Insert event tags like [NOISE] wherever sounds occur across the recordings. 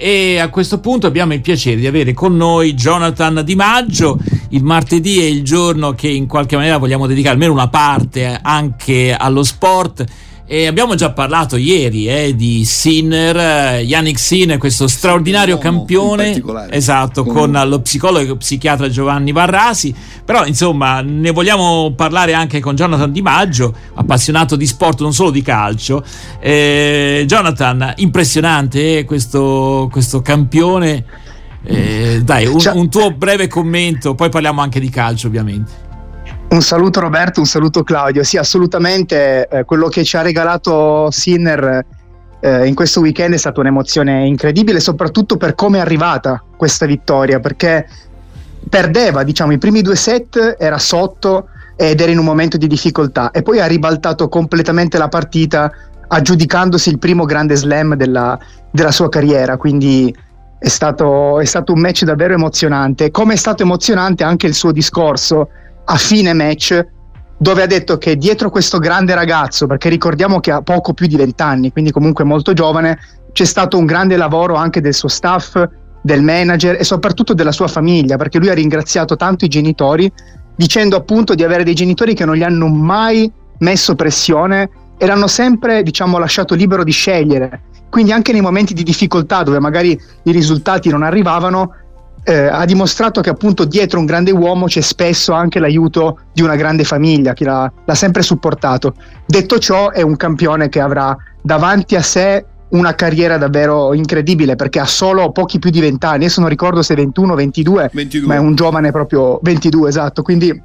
E a questo punto abbiamo il piacere di avere con noi Jonathan Di Maggio. Il martedì è il giorno che in qualche maniera vogliamo dedicare almeno una parte anche allo sport e abbiamo già parlato ieri eh, di Sinner, eh, Yannick Sinner, questo straordinario campione, esatto, con lo psicologo e psichiatra Giovanni Varrasi. Però, insomma, ne vogliamo parlare anche con Jonathan Di Maggio, appassionato di sport, non solo di calcio. Eh, Jonathan, impressionante eh, questo, questo campione. Eh, dai, un, un tuo breve commento, poi parliamo anche di calcio, ovviamente. Un saluto Roberto, un saluto Claudio. Sì, assolutamente eh, quello che ci ha regalato Sinner eh, in questo weekend è stata un'emozione incredibile, soprattutto per come è arrivata questa vittoria, perché perdeva, diciamo, i primi due set, era sotto ed era in un momento di difficoltà e poi ha ribaltato completamente la partita aggiudicandosi il primo grande slam della, della sua carriera, quindi è stato, è stato un match davvero emozionante, come è stato emozionante anche il suo discorso a fine match dove ha detto che dietro questo grande ragazzo, perché ricordiamo che ha poco più di 20 anni, quindi comunque molto giovane, c'è stato un grande lavoro anche del suo staff, del manager e soprattutto della sua famiglia, perché lui ha ringraziato tanto i genitori dicendo appunto di avere dei genitori che non gli hanno mai messo pressione e l'hanno sempre, diciamo, lasciato libero di scegliere. Quindi anche nei momenti di difficoltà dove magari i risultati non arrivavano, eh, ha dimostrato che appunto dietro un grande uomo c'è spesso anche l'aiuto di una grande famiglia che l'ha, l'ha sempre supportato. Detto ciò, è un campione che avrà davanti a sé una carriera davvero incredibile perché ha solo pochi più di 20 anni. Adesso non ricordo se 21 o 22, 22, ma è un giovane proprio 22, esatto. Quindi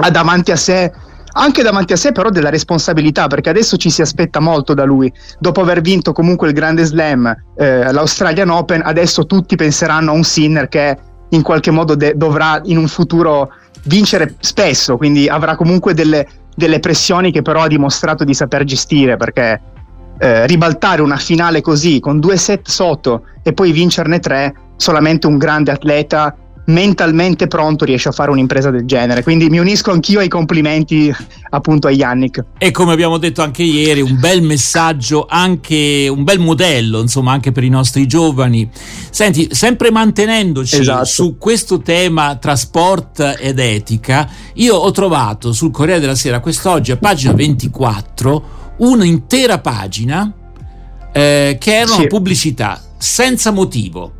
ha davanti a sé anche davanti a sé però della responsabilità perché adesso ci si aspetta molto da lui. Dopo aver vinto comunque il grande slam eh, l'Australian Open adesso tutti penseranno a un Sinner che in qualche modo de- dovrà in un futuro vincere spesso quindi avrà comunque delle, delle pressioni che però ha dimostrato di saper gestire perché eh, ribaltare una finale così con due set sotto e poi vincerne tre solamente un grande atleta mentalmente pronto riesce a fare un'impresa del genere. Quindi mi unisco anch'io ai complimenti appunto a Yannick. E come abbiamo detto anche ieri, un bel messaggio, anche un bel modello, insomma, anche per i nostri giovani. Senti, sempre mantenendoci esatto. su questo tema tra sport ed etica, io ho trovato sul Corriere della Sera quest'oggi a pagina 24 un'intera pagina eh, che era una sì. pubblicità senza motivo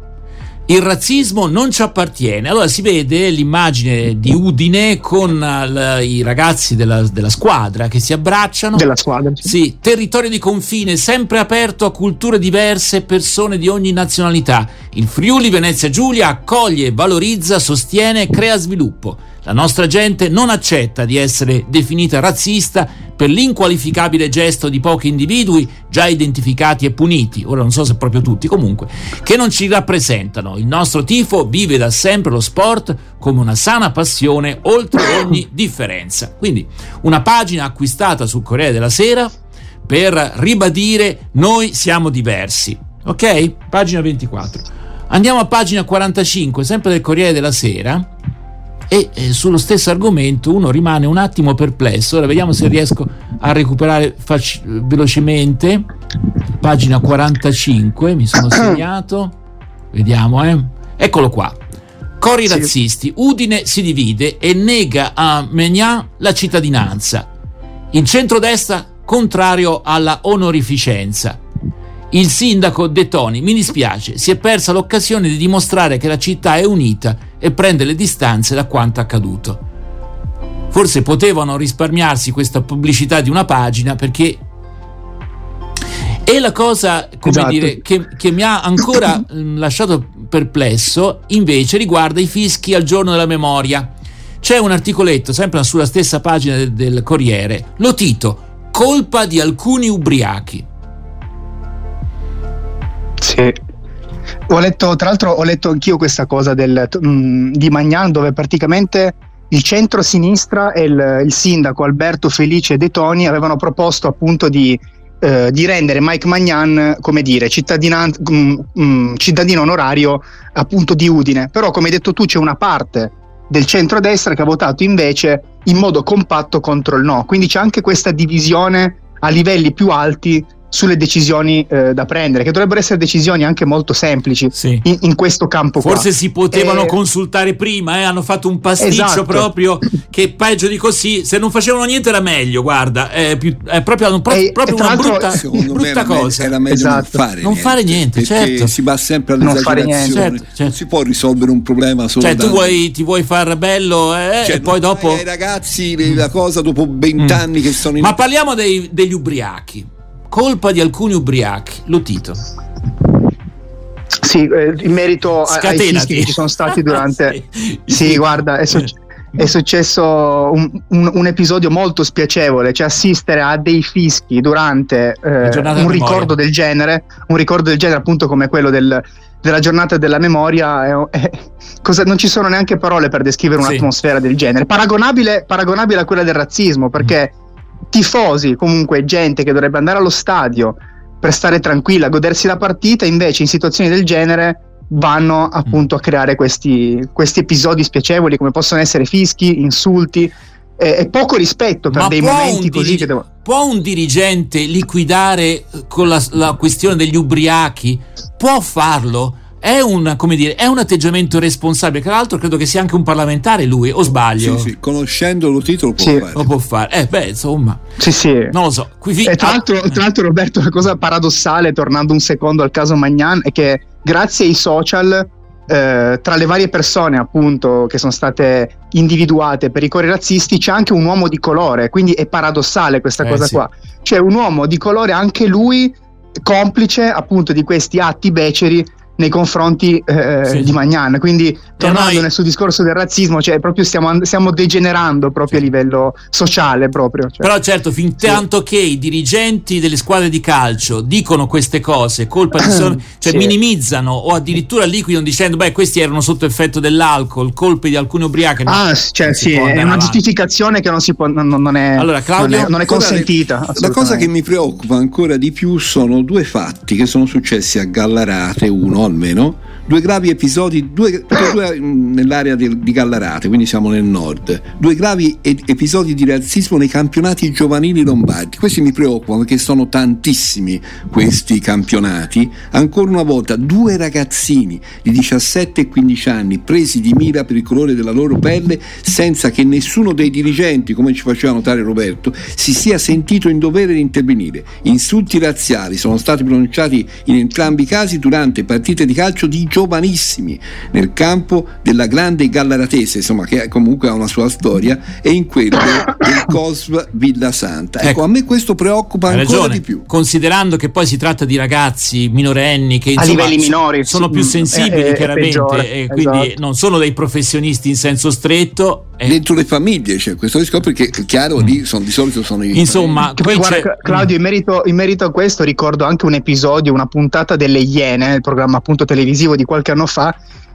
il razzismo non ci appartiene. Allora si vede l'immagine di Udine con l- i ragazzi della, della, squadra che si abbracciano. Della squadra. Sì. sì, territorio di confine sempre aperto a culture diverse e persone di ogni nazionalità. Il Friuli Venezia Giulia accoglie, valorizza, sostiene e crea sviluppo. La nostra gente non accetta di essere definita razzista per l'inqualificabile gesto di pochi individui già identificati e puniti, ora non so se proprio tutti, comunque, che non ci rappresentano. Il nostro tifo vive da sempre lo sport come una sana passione oltre ogni differenza. Quindi una pagina acquistata sul Corriere della Sera per ribadire noi siamo diversi. Ok? Pagina 24. Andiamo a pagina 45, sempre del Corriere della Sera e eh, sullo stesso argomento uno rimane un attimo perplesso. Ora vediamo se riesco a recuperare fac- velocemente. Pagina 45, mi sono [CLEARS THROAT] segnato. Vediamo, eh. Eccolo qua. Cori sì. razzisti. Udine si divide e nega a Megnan la cittadinanza. Il centrodestra contrario alla onorificenza. Il sindaco De Toni, mi dispiace, si è persa l'occasione di dimostrare che la città è unita e prende le distanze da quanto accaduto. Forse potevano risparmiarsi questa pubblicità di una pagina perché e la cosa esatto. dire, che, che, mi ha ancora [COUGHS] mm, lasciato perplesso invece riguarda i fischi al giorno della memoria. C'è un articoletto, sempre sulla stessa pagina del, del Corriere, lo tito Colpa di alcuni ubriachi. Sì. Letto, tra l'altro ho letto anch'io questa cosa del, mh, mm, di Magnan dove praticamente il centro-sinistra e il, il, sindaco Alberto Felice De Toni avevano proposto appunto di, eh, di rendere Mike Magnan, come dire, mh, mh, mm, cittadino onorario appunto di Udine. Però come hai detto tu c'è una parte del centro-destra che ha votato invece in modo compatto contro il no. Quindi c'è anche questa divisione a livelli più alti sulle decisioni eh, da prendere, che dovrebbero essere decisioni anche molto semplici sì. in, in, questo campo. Forse qua. si potevano eh, consultare prima, eh? hanno fatto un pasticcio esatto. proprio [COUGHS] che peggio di così, se non facevano niente era meglio, guarda, è, più, è proprio, pro, e, proprio una brutta, brutta cosa. Era meglio esatto. non fare non niente, fare niente, certo. si va sempre all'esagerazione, certo, certo. non si può risolvere un problema solo Cioè tu vuoi, ti vuoi far bello eh, cioè, e poi dopo... ai ragazzi la cosa dopo vent'anni mm. che sono in... Ma parliamo dei, degli ubriachi colpa di alcuni ubriachi. Lo Tito. Sì, eh, in merito Scatenati. ai fischi che ci sono stati [LAUGHS] durante... sì. sì, guarda, è, suc- è successo un, un, un, episodio molto spiacevole, cioè assistere a dei fischi durante eh, un ricordo del genere, un ricordo del genere appunto come quello del, della giornata della memoria, è, è, cosa, non ci sono neanche parole per descrivere un'atmosfera sì. del genere, paragonabile, paragonabile, a quella del razzismo, perché... Tifosi, comunque gente che dovrebbe andare allo stadio per stare tranquilla, godersi la partita, invece in situazioni del genere vanno appunto a creare questi, questi episodi spiacevoli come possono essere fischi, insulti e, e poco rispetto per Ma dei momenti così dirige- che devo... Può un dirigente liquidare con la, la questione degli ubriachi? Può farlo? È un, dire, è un, atteggiamento responsabile. Tra l'altro, credo che sia anche un parlamentare lui, o sbaglio? Sì, sì, conoscendo lo titolo può sì. fare. Lo può fare. Eh, beh, insomma, sì, sì. non lo so. Qui, e tra, ah, l'altro, tra l'altro, Roberto, una cosa paradossale, tornando un secondo al caso Magnan, è che grazie ai social. Eh, tra le varie persone appunto che sono state individuate per i cori razzisti c'è anche un uomo di colore quindi è paradossale questa eh, cosa sì. qua c'è un uomo di colore anche lui complice appunto di questi atti beceri nei confronti eh, sì. di Magnan. Quindi, tornando noi... sul discorso del razzismo, cioè, proprio stiamo, stiamo degenerando proprio a livello sociale. Proprio, cioè. Però, certo, fin tanto che i dirigenti delle squadre di calcio dicono queste cose, colpa di son- [CLEARS THROAT] cioè sì. minimizzano o addirittura liquidano dicendo, beh, questi erano sotto effetto dell'alcol, colpe di alcuni ubriachi. Ah, cioè, sì, è una avanti. giustificazione che non, si può, non, non, è, allora, Claudio, non, è, non è consentita. La cosa che mi preoccupa ancora di più sono due fatti che sono successi a Gallarate, uno almeno, due gravi episodi due, due, nell'area di, di Gallarate, quindi siamo nel nord, due gravi e, episodi di razzismo nei campionati giovanili lombardi. Questi mi preoccupano perché sono tantissimi questi campionati. Ancora una volta, due ragazzini di 17 e 15 anni presi di mira per il colore della loro pelle senza che nessuno dei dirigenti, come ci faceva notare Roberto, si sia sentito in dovere di intervenire. Insulti razziali sono stati pronunciati in entrambi i casi durante partite di calcio di giovanissimi nel campo della grande Gallaratese, insomma, che comunque ha una sua storia, e in quello del [COUGHS] COSV Villa Santa. Ecco, ecco, a me questo preoccupa ancora ragione. di più. Considerando che poi si tratta di ragazzi minorenni che insomma, a livelli minori sono più sensibili, è, è, chiaramente, è e quindi esatto. non sono dei professionisti in senso stretto. Dentro le famiglie c'è questo discorso perché è chiaro lì sono, di solito sono i insomma poi guarda Claudio in merito, in merito, a questo ricordo anche un episodio una puntata delle Iene il programma appunto televisivo di qualche anno fa,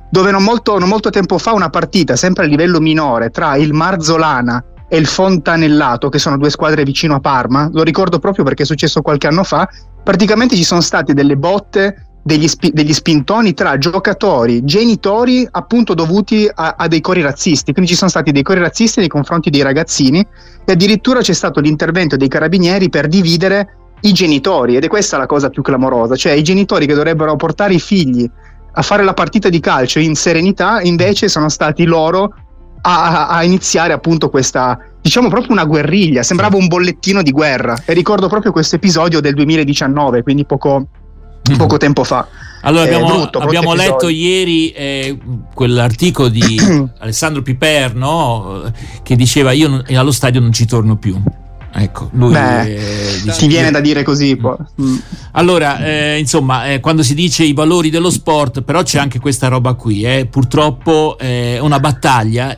dove non molto, non molto tempo fa una partita, sempre a livello minore, tra il Marzolana e il Fontanellato, che sono due squadre vicino a Parma, lo ricordo proprio perché è successo qualche anno fa, praticamente ci sono state delle botte, degli, spi- degli spintoni tra giocatori, genitori appunto dovuti a-, a, dei cori razzisti, quindi ci sono stati dei cori razzisti nei confronti dei ragazzini e addirittura c'è stato l'intervento dei carabinieri per dividere i genitori. Ed è questa la cosa più clamorosa, cioè i genitori che dovrebbero portare i figli a fare la partita di calcio in serenità, invece sono stati loro a, a, iniziare appunto questa, diciamo proprio una guerriglia, sembrava un bollettino di guerra. E ricordo proprio questo episodio del 2019, quindi poco. Poco tempo fa. Allora abbiamo, brutto, abbiamo letto ieri eh, quell'articolo di [CLEARS THROAT] Alessandro Piper no? che diceva io allo stadio non ci torno più. Ecco, lui Beh, eh, dice, ti viene da dire così. Poi. Mm. Allora, eh, insomma, eh, quando si dice i valori dello sport, però c'è anche questa roba qui. Eh. Purtroppo è una battaglia.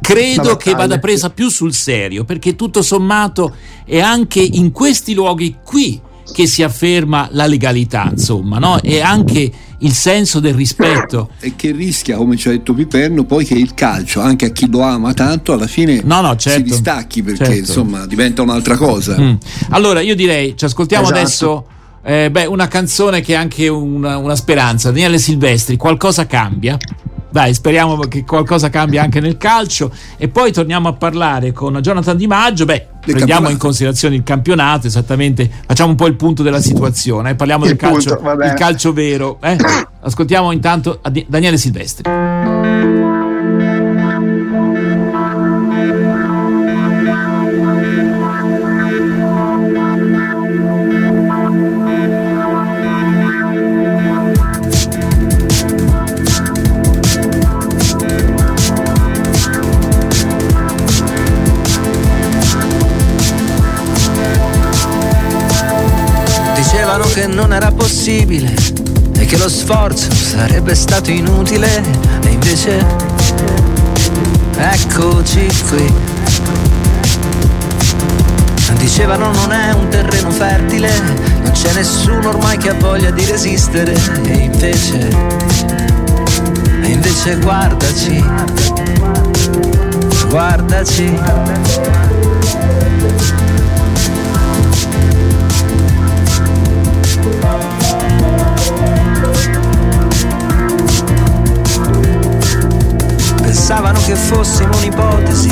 Credo che vada presa più sul serio, perché tutto sommato è anche in questi luoghi qui che si afferma la legalità, insomma, no? E anche il senso del rispetto. E che rischia, come ci ha detto Piperno, poi che il calcio, anche a chi lo ama tanto, alla fine no, no, certo, si distacchi perché certo. insomma diventa un'altra cosa. Mm. Allora io direi, ci ascoltiamo esatto. adesso eh, beh, una canzone che è anche una, una speranza, Daniele Silvestri, qualcosa cambia. Dai, speriamo che qualcosa cambi anche nel calcio. E poi torniamo a parlare con Jonathan Di Maggio. Beh, prendiamo campionato. in considerazione il campionato, esattamente, facciamo un po' il punto della situazione. Eh? Parliamo il del punto, calcio, il calcio vero. Eh? Ascoltiamo intanto Daniele Silvestri. Sforzo sarebbe stato inutile e invece eccoci qui. Dicevano non è un terreno fertile, non c'è nessuno ormai che ha voglia di resistere e invece, e invece guardaci, guardaci. Pensavano che fossimo un'ipotesi,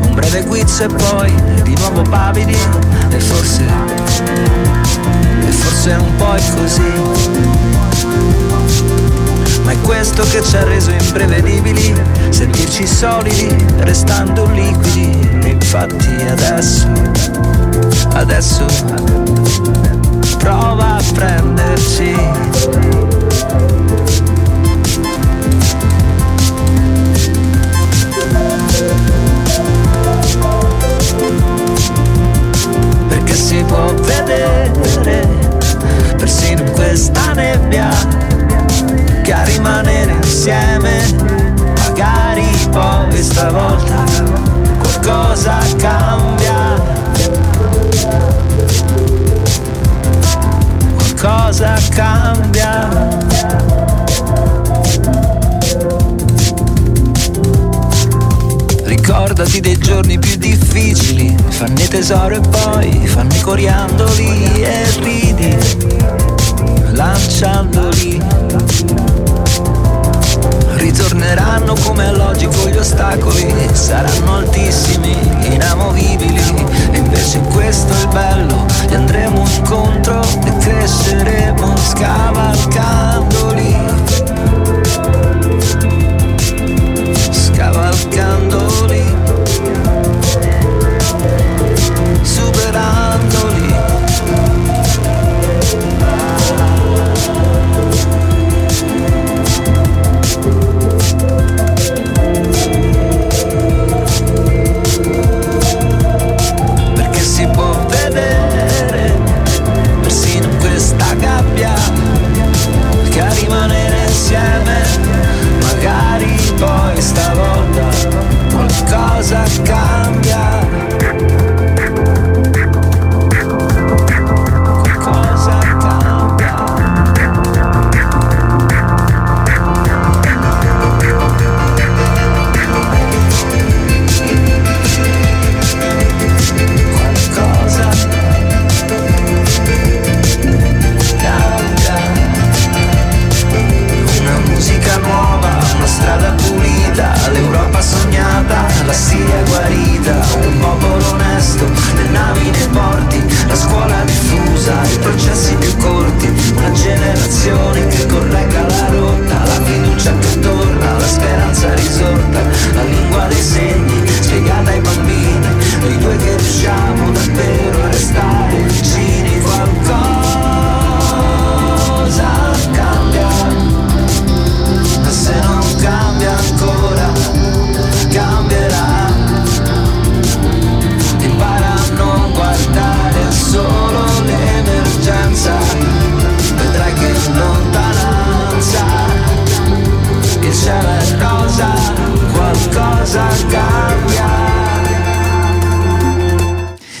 un breve quiz e poi di nuovo pavidi e forse, e forse un po' è così. Ma è questo che ci ha reso imprevedibili, sentirci solidi, restando liquidi. E infatti adesso, adesso prova a prenderci nebbia che a rimanere insieme magari poi stavolta qualcosa cambia. Qualcosa cambia. Ricordati dei giorni più difficili, fanne tesoro e poi fanne coriandoli e ridi, lanciandoli. Ritorneranno come è logico gli ostacoli, saranno altissimi, inamovibili, e invece questo è il bello, gli andremo incontro e cresceremo scavalcandoli. passi più corti, una generazione che corregga la rotta, la fiducia che torna, la speranza risorta, la lingua dei segni spiegata ai bambini, noi due che riusciamo davvero a restare vicini, qualcosa cambia, se non cambia ancora, cambierà.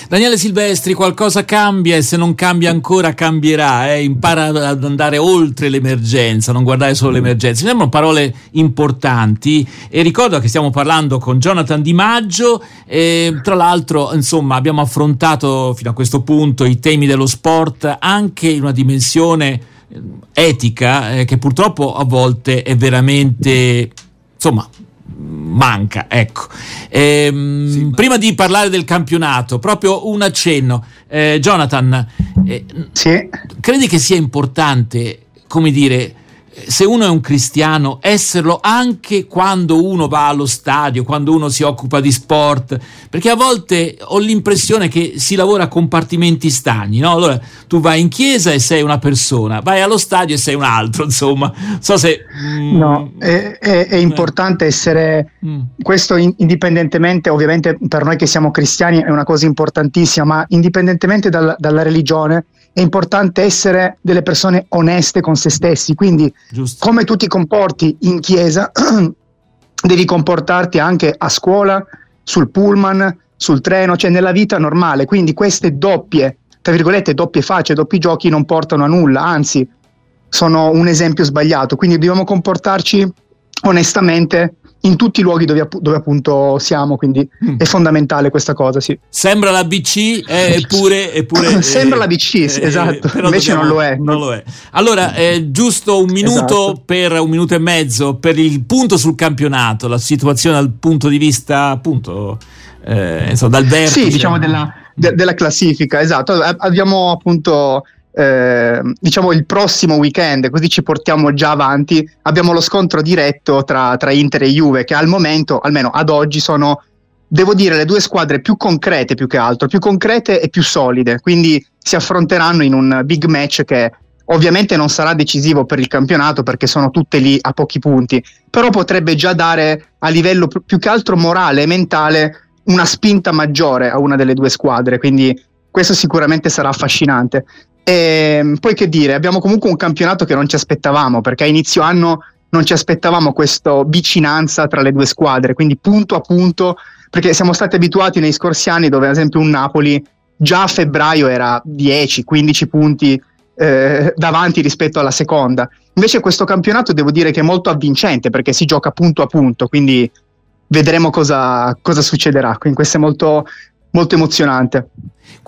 Daniele Silvestri, qualcosa cambia e se non cambia ancora cambierà, eh? impara ad andare oltre l'emergenza, non guardare solo l'emergenza. Mi sembrano parole importanti e ricordo che stiamo parlando con Jonathan Di Maggio e tra l'altro insomma abbiamo affrontato fino a questo punto i temi dello sport anche in una dimensione eh, etica eh, che purtroppo a volte è veramente insomma manca. Ecco. Ehm, sì, prima di parlare del campionato, proprio un accenno. Eh, Jonathan, eh, sì. credi che sia importante, come dire, se uno è un cristiano, esserlo anche quando uno va allo stadio, quando uno si occupa di sport, perché a volte ho l'impressione che si lavora a compartimenti stagni, no? Allora tu vai in chiesa e sei una persona, vai allo stadio e sei un altro, [LAUGHS] insomma. So se... Mm, no, è, è, è importante eh. essere, mm. questo indipendentemente, ovviamente per noi che siamo cristiani è una cosa importantissima, ma indipendentemente dal, dalla religione, è importante essere delle persone oneste con se stessi, quindi Giusto. come tu ti comporti in chiesa, [CLEARS THROAT] devi comportarti anche a scuola, sul pullman, sul treno, cioè nella vita normale, quindi queste doppie, tra virgolette, doppie facce, doppi giochi non portano a nulla, anzi sono un esempio sbagliato, quindi dobbiamo comportarci onestamente in tutti i luoghi dove, dove appunto siamo, quindi mm. è fondamentale questa cosa, sì. Sembra la BC, eh, [LAUGHS] eppure... eppure [LAUGHS] Sembra eh, la BC, eh, esatto, invece dobbiamo, non lo è. Non lo è. Allora, eh, giusto un minuto esatto. per un minuto e mezzo per il punto sul campionato, la situazione dal punto di vista appunto... Eh, insomma, dal vertice. Sì, diciamo della, de, della classifica, esatto. Abbiamo appunto eh, diciamo il prossimo weekend, così ci portiamo già avanti, abbiamo lo scontro diretto tra, tra Inter e Juve, che al momento, almeno ad oggi, sono, devo dire, le due squadre più concrete più che altro, più concrete e più solide, quindi si affronteranno in un big match che ovviamente non sarà decisivo per il campionato perché sono tutte lì a pochi punti, però potrebbe già dare a livello più che altro morale e mentale una spinta maggiore a una delle due squadre, quindi questo sicuramente sarà affascinante. E ehm, poi che dire, abbiamo comunque un campionato che non ci aspettavamo, perché a inizio anno non ci aspettavamo questa vicinanza tra le due squadre, quindi punto a punto, perché siamo stati abituati nei scorsi anni dove ad esempio un Napoli già a febbraio era 10-15 punti eh, davanti rispetto alla seconda. Invece questo campionato devo dire che è molto avvincente perché si gioca punto a punto, quindi vedremo cosa, cosa succederà. Quindi questo è molto, molto emozionante.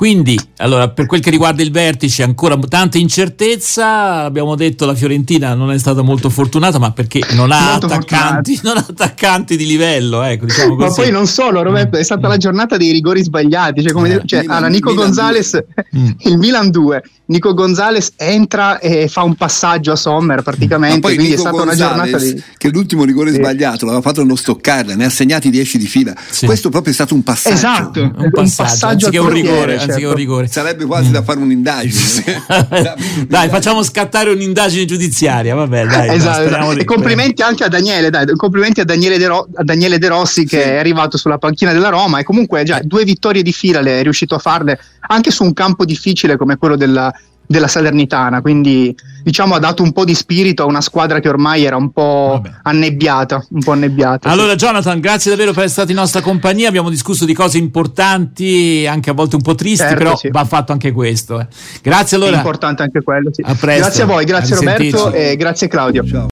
Quindi, allora, per quel che riguarda il vertice, ancora tanta incertezza. Abbiamo detto la Fiorentina non è stata molto fortunata, ma perché non ha, attaccanti, [LAUGHS] non ha attaccanti, di livello. Ecco, diciamo ma poi non solo, Roberto, è stata la giornata dei rigori sbagliati. Cioè, come eh, cioè, Milan, allora, Nico Milan Gonzalez, mm. [LAUGHS] il Milan 2, Nico Gonzalez entra e fa un passaggio a Sommer praticamente. Quindi Nico è stata Gonzalez, una giornata di. Che l'ultimo rigore sì. sbagliato l'aveva fatto non stoccarla, ne ha segnati 10 di fila. Sì. Questo proprio è stato un passaggio. Esatto, un passaggio, un passaggio anziché un rigore. Certo. Anziché un rigore. Sarebbe quasi da fare un'indagine. [LAUGHS] dai, facciamo scattare un'indagine giudiziaria. Vabbè, dai. Esatto. e complimenti anche a Daniele, dai, complimenti a Daniele De, Ro- a Daniele De Rossi che sì. è arrivato sulla panchina della Roma e comunque già due vittorie di fila le è riuscito a farle anche su un campo difficile come quello della, della Salernitana, quindi diciamo ha dato un po' di spirito a una squadra che ormai era un po' Vabbè. annebbiata, un po' annebbiata. Allora sì. Jonathan, grazie davvero per essere stato in nostra compagnia, abbiamo discusso di cose importanti, anche a volte un po' tristi, certo, però sì. va fatto anche questo. Eh. Grazie allora. È importante anche quello, sì. A presto. Grazie a voi, grazie a Roberto e grazie Claudio. Ciao.